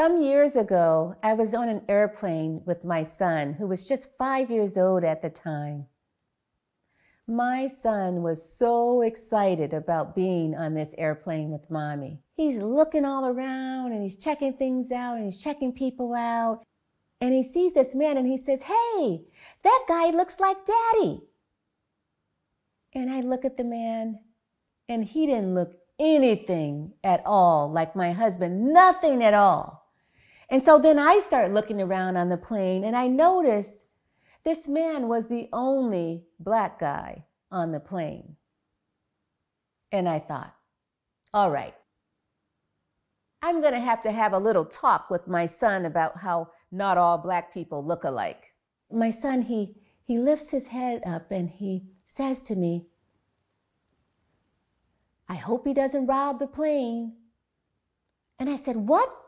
Some years ago, I was on an airplane with my son, who was just five years old at the time. My son was so excited about being on this airplane with mommy. He's looking all around and he's checking things out and he's checking people out. And he sees this man and he says, Hey, that guy looks like daddy. And I look at the man and he didn't look anything at all like my husband, nothing at all. And so then I start looking around on the plane and I noticed this man was the only black guy on the plane. And I thought, all right, I'm going to have to have a little talk with my son about how not all black people look alike. My son, he, he lifts his head up and he says to me, I hope he doesn't rob the plane. And I said, What?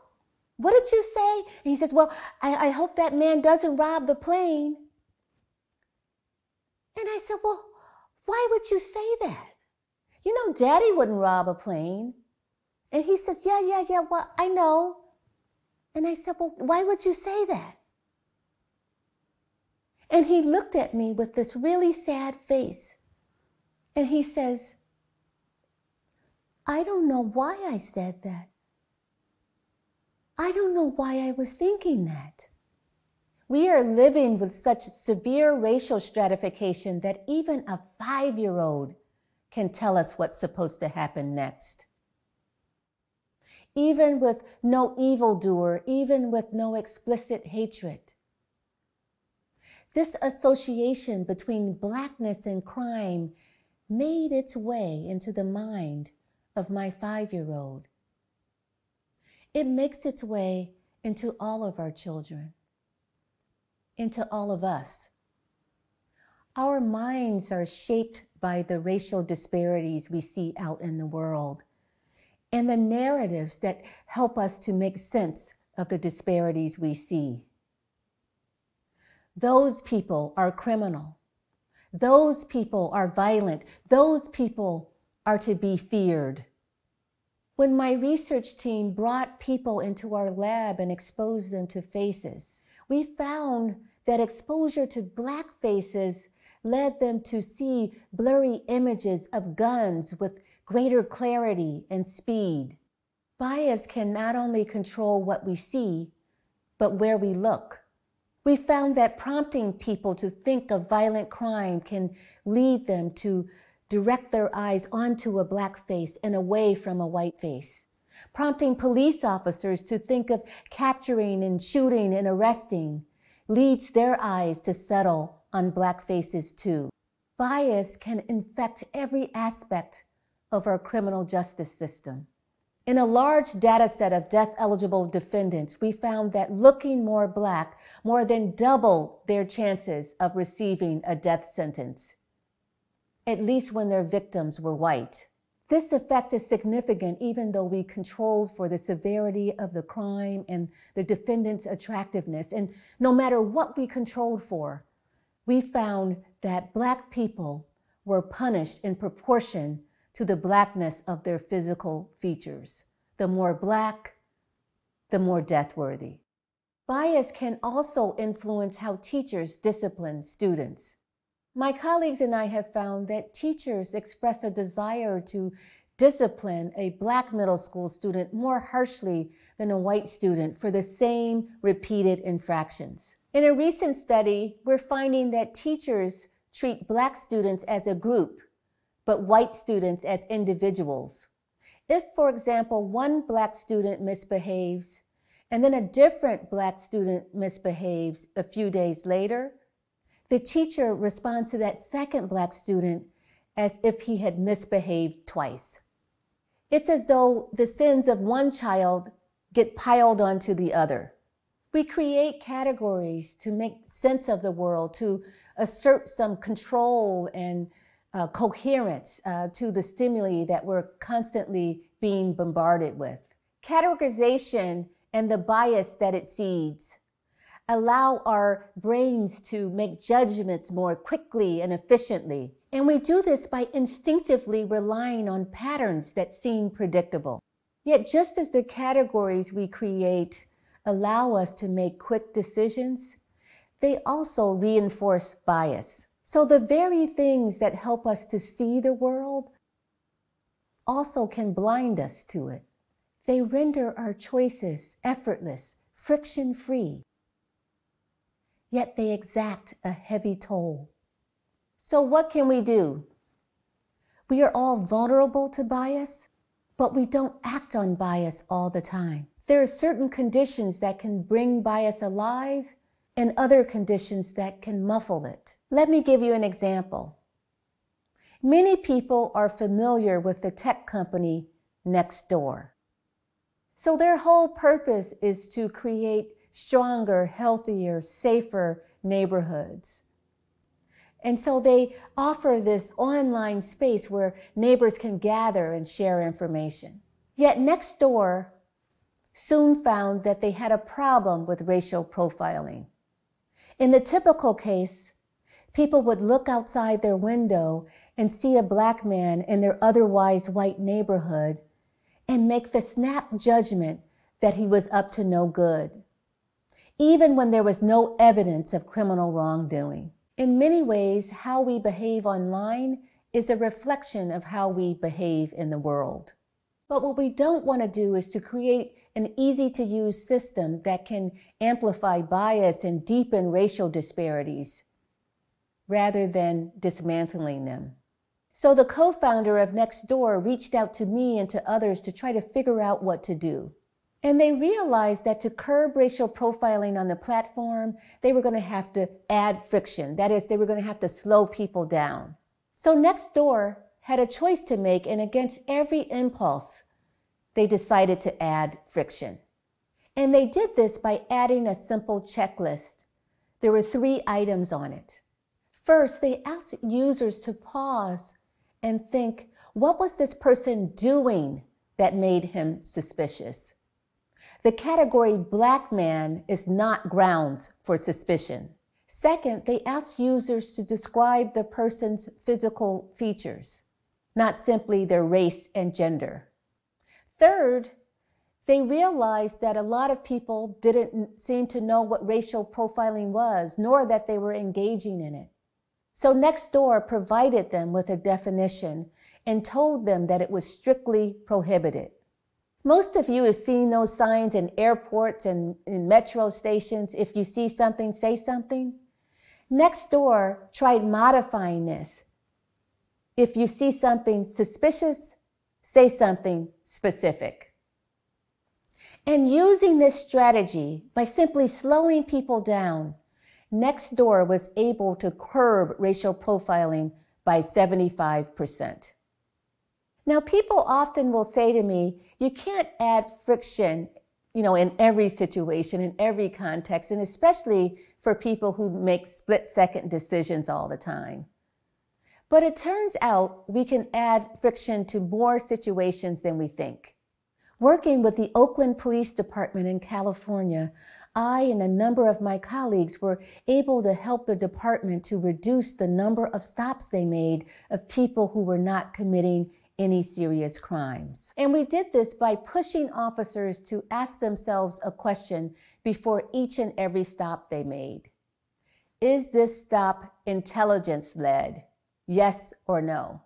What did you say? And he says, Well, I, I hope that man doesn't rob the plane. And I said, Well, why would you say that? You know, daddy wouldn't rob a plane. And he says, Yeah, yeah, yeah, well, I know. And I said, Well, why would you say that? And he looked at me with this really sad face. And he says, I don't know why I said that. I don't know why I was thinking that. We are living with such severe racial stratification that even a five year old can tell us what's supposed to happen next. Even with no evildoer, even with no explicit hatred. This association between blackness and crime made its way into the mind of my five year old. It makes its way into all of our children into all of us. Our minds are shaped by the racial disparities we see out in the world and the narratives that help us to make sense of the disparities we see. Those people are criminal. Those people are violent. Those people are to be feared. When my research team brought people into our lab and exposed them to faces, we found that exposure to black faces led them to see blurry images of guns with greater clarity and speed. Bias can not only control what we see, but where we look. We found that prompting people to think of violent crime can lead them to direct their eyes onto a black face and away from a white face prompting police officers to think of capturing and shooting and arresting, leads their eyes to settle on black faces too. Bias can infect every aspect of our criminal justice system. In a large data set of death eligible defendants, we found that looking more black more than doubled their chances of receiving a death sentence, at least when their victims were white. This effect is significant even though we controlled for the severity of the crime and the defendant's attractiveness. And no matter what we controlled for, we found that Black people were punished in proportion to the blackness of their physical features. The more black, the more death worthy. Bias can also influence how teachers discipline students. My colleagues and I have found that teachers express a desire to discipline a black middle school student more harshly than a white student for the same repeated infractions. In a recent study, we're finding that teachers treat black students as a group, but white students as individuals. If, for example, one black student misbehaves and then a different black student misbehaves a few days later, the teacher responds to that second black student as if he had misbehaved twice. It's as though the sins of one child get piled onto the other. We create categories to make sense of the world, to assert some control and uh, coherence uh, to the stimuli that we're constantly being bombarded with. Categorization and the bias that it seeds allow our brains to make judgments more quickly and efficiently. And we do this by instinctively relying on patterns that seem predictable. Yet, just as the categories we create allow us to make quick decisions, they also reinforce bias. So the very things that help us to see the world also can blind us to it. They render our choices effortless, friction free. Yet they exact a heavy toll. So, what can we do? We are all vulnerable to bias, but we don't act on bias all the time. There are certain conditions that can bring bias alive and other conditions that can muffle it. Let me give you an example. Many people are familiar with the tech company Nextdoor. So their whole purpose is to create stronger, healthier, safer neighborhoods. And so they offer this online space where neighbors can gather and share information. Yet Nextdoor soon found that they had a problem with racial profiling. In the typical case, people would look outside their window and see a black man in their otherwise white neighborhood and make the snap judgment that he was up to no good, even when there was no evidence of criminal wrongdoing. In many ways, how we behave online is a reflection of how we behave in the world. But what we don't want to do is to create an easy to use system that can amplify bias and deepen racial disparities rather than dismantling them. So the co-founder of Nextdoor reached out to me and to others to try to figure out what to do. And they realized that to curb racial profiling on the platform, they were going to have to add friction. That is, they were going to have to slow people down. So Nextdoor had a choice to make, and against every impulse, they decided to add friction. And they did this by adding a simple checklist. There were three items on it. First, they asked users to pause and think, what was this person doing that made him suspicious? The category black man is not grounds for suspicion. Second, they asked users to describe the person's physical features, not simply their race and gender. Third, they realized that a lot of people didn't seem to know what racial profiling was, nor that they were engaging in it. So Nextdoor provided them with a definition and told them that it was strictly prohibited. Most of you have seen those signs in airports and in metro stations. If you see something, say something. Nextdoor tried modifying this. If you see something suspicious, say something specific. And using this strategy by simply slowing people down, Nextdoor was able to curb racial profiling by 75%. Now, people often will say to me, you can't add friction, you know, in every situation, in every context, and especially for people who make split second decisions all the time. But it turns out we can add friction to more situations than we think. Working with the Oakland Police Department in California, I and a number of my colleagues were able to help the department to reduce the number of stops they made of people who were not committing any serious crimes. And we did this by pushing officers to ask themselves a question before each and every stop they made. Is this stop intelligence led? Yes or no?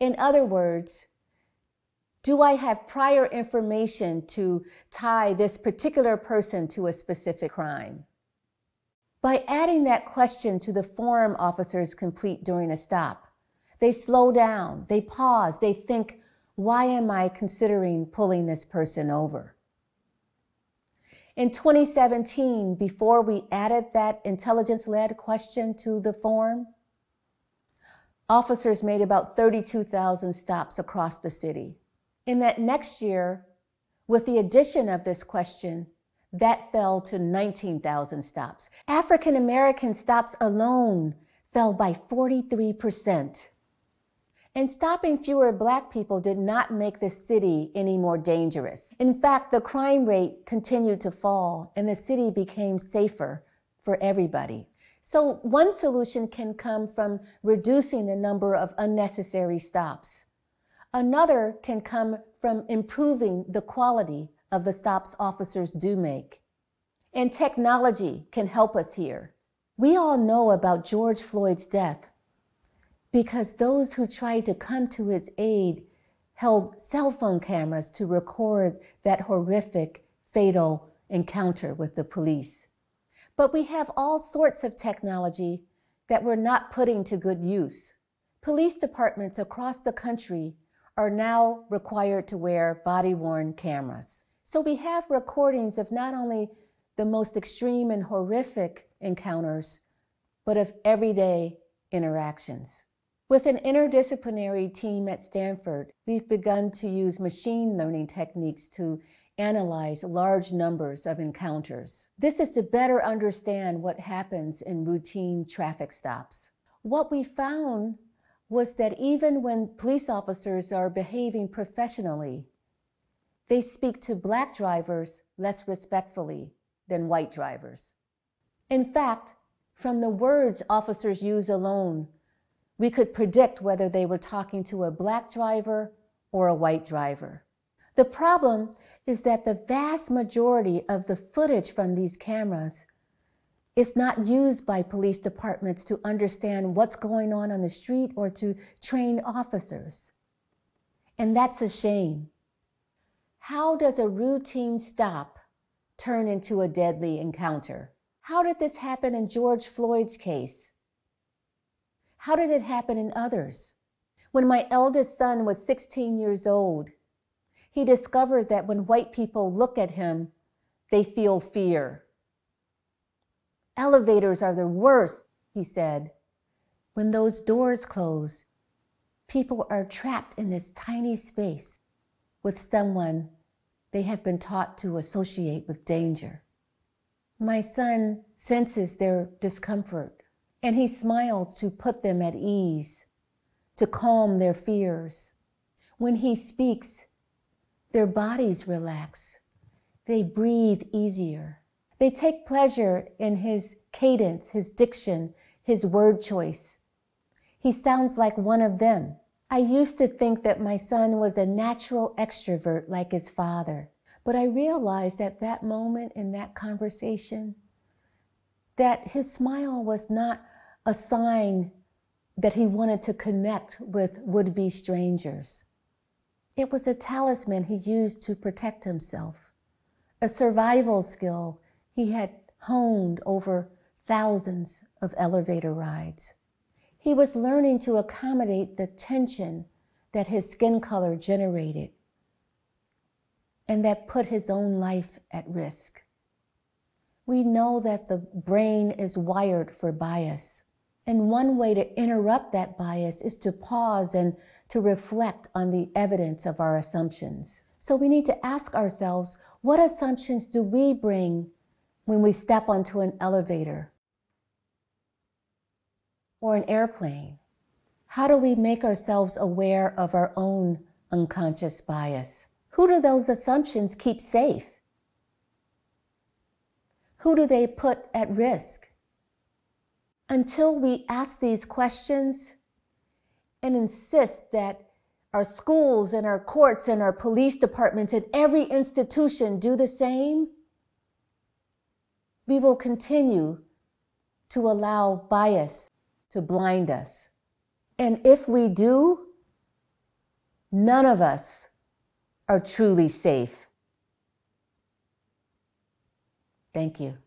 In other words, do I have prior information to tie this particular person to a specific crime? By adding that question to the form officers complete during a stop, they slow down, they pause, they think, why am I considering pulling this person over? In 2017, before we added that intelligence led question to the form, officers made about 32,000 stops across the city. In that next year, with the addition of this question, that fell to 19,000 stops. African American stops alone fell by 43%. And stopping fewer black people did not make the city any more dangerous. In fact, the crime rate continued to fall and the city became safer for everybody. So one solution can come from reducing the number of unnecessary stops. Another can come from improving the quality of the stops officers do make. And technology can help us here. We all know about George Floyd's death because those who tried to come to his aid held cell phone cameras to record that horrific, fatal encounter with the police. But we have all sorts of technology that we're not putting to good use. Police departments across the country are now required to wear body worn cameras. So we have recordings of not only the most extreme and horrific encounters, but of everyday interactions. With an interdisciplinary team at Stanford, we've begun to use machine learning techniques to analyze large numbers of encounters. This is to better understand what happens in routine traffic stops. What we found was that even when police officers are behaving professionally, they speak to black drivers less respectfully than white drivers. In fact, from the words officers use alone, we could predict whether they were talking to a black driver or a white driver. The problem is that the vast majority of the footage from these cameras is not used by police departments to understand what's going on on the street or to train officers. And that's a shame. How does a routine stop turn into a deadly encounter? How did this happen in George Floyd's case? How did it happen in others? When my eldest son was 16 years old, he discovered that when white people look at him, they feel fear. Elevators are the worst, he said. When those doors close, people are trapped in this tiny space with someone they have been taught to associate with danger. My son senses their discomfort and he smiles to put them at ease, to calm their fears. When he speaks, their bodies relax. They breathe easier. They take pleasure in his cadence, his diction, his word choice. He sounds like one of them. I used to think that my son was a natural extrovert like his father, but I realized at that moment in that conversation that his smile was not a sign that he wanted to connect with would be strangers. It was a talisman he used to protect himself, a survival skill he had honed over thousands of elevator rides. He was learning to accommodate the tension that his skin color generated and that put his own life at risk. We know that the brain is wired for bias. And one way to interrupt that bias is to pause and to reflect on the evidence of our assumptions. So we need to ask ourselves what assumptions do we bring when we step onto an elevator or an airplane? How do we make ourselves aware of our own unconscious bias? Who do those assumptions keep safe? Who do they put at risk? Until we ask these questions, and insist that our schools and our courts and our police departments and every institution do the same, we will continue to allow bias to blind us. And if we do, none of us are truly safe. Thank you.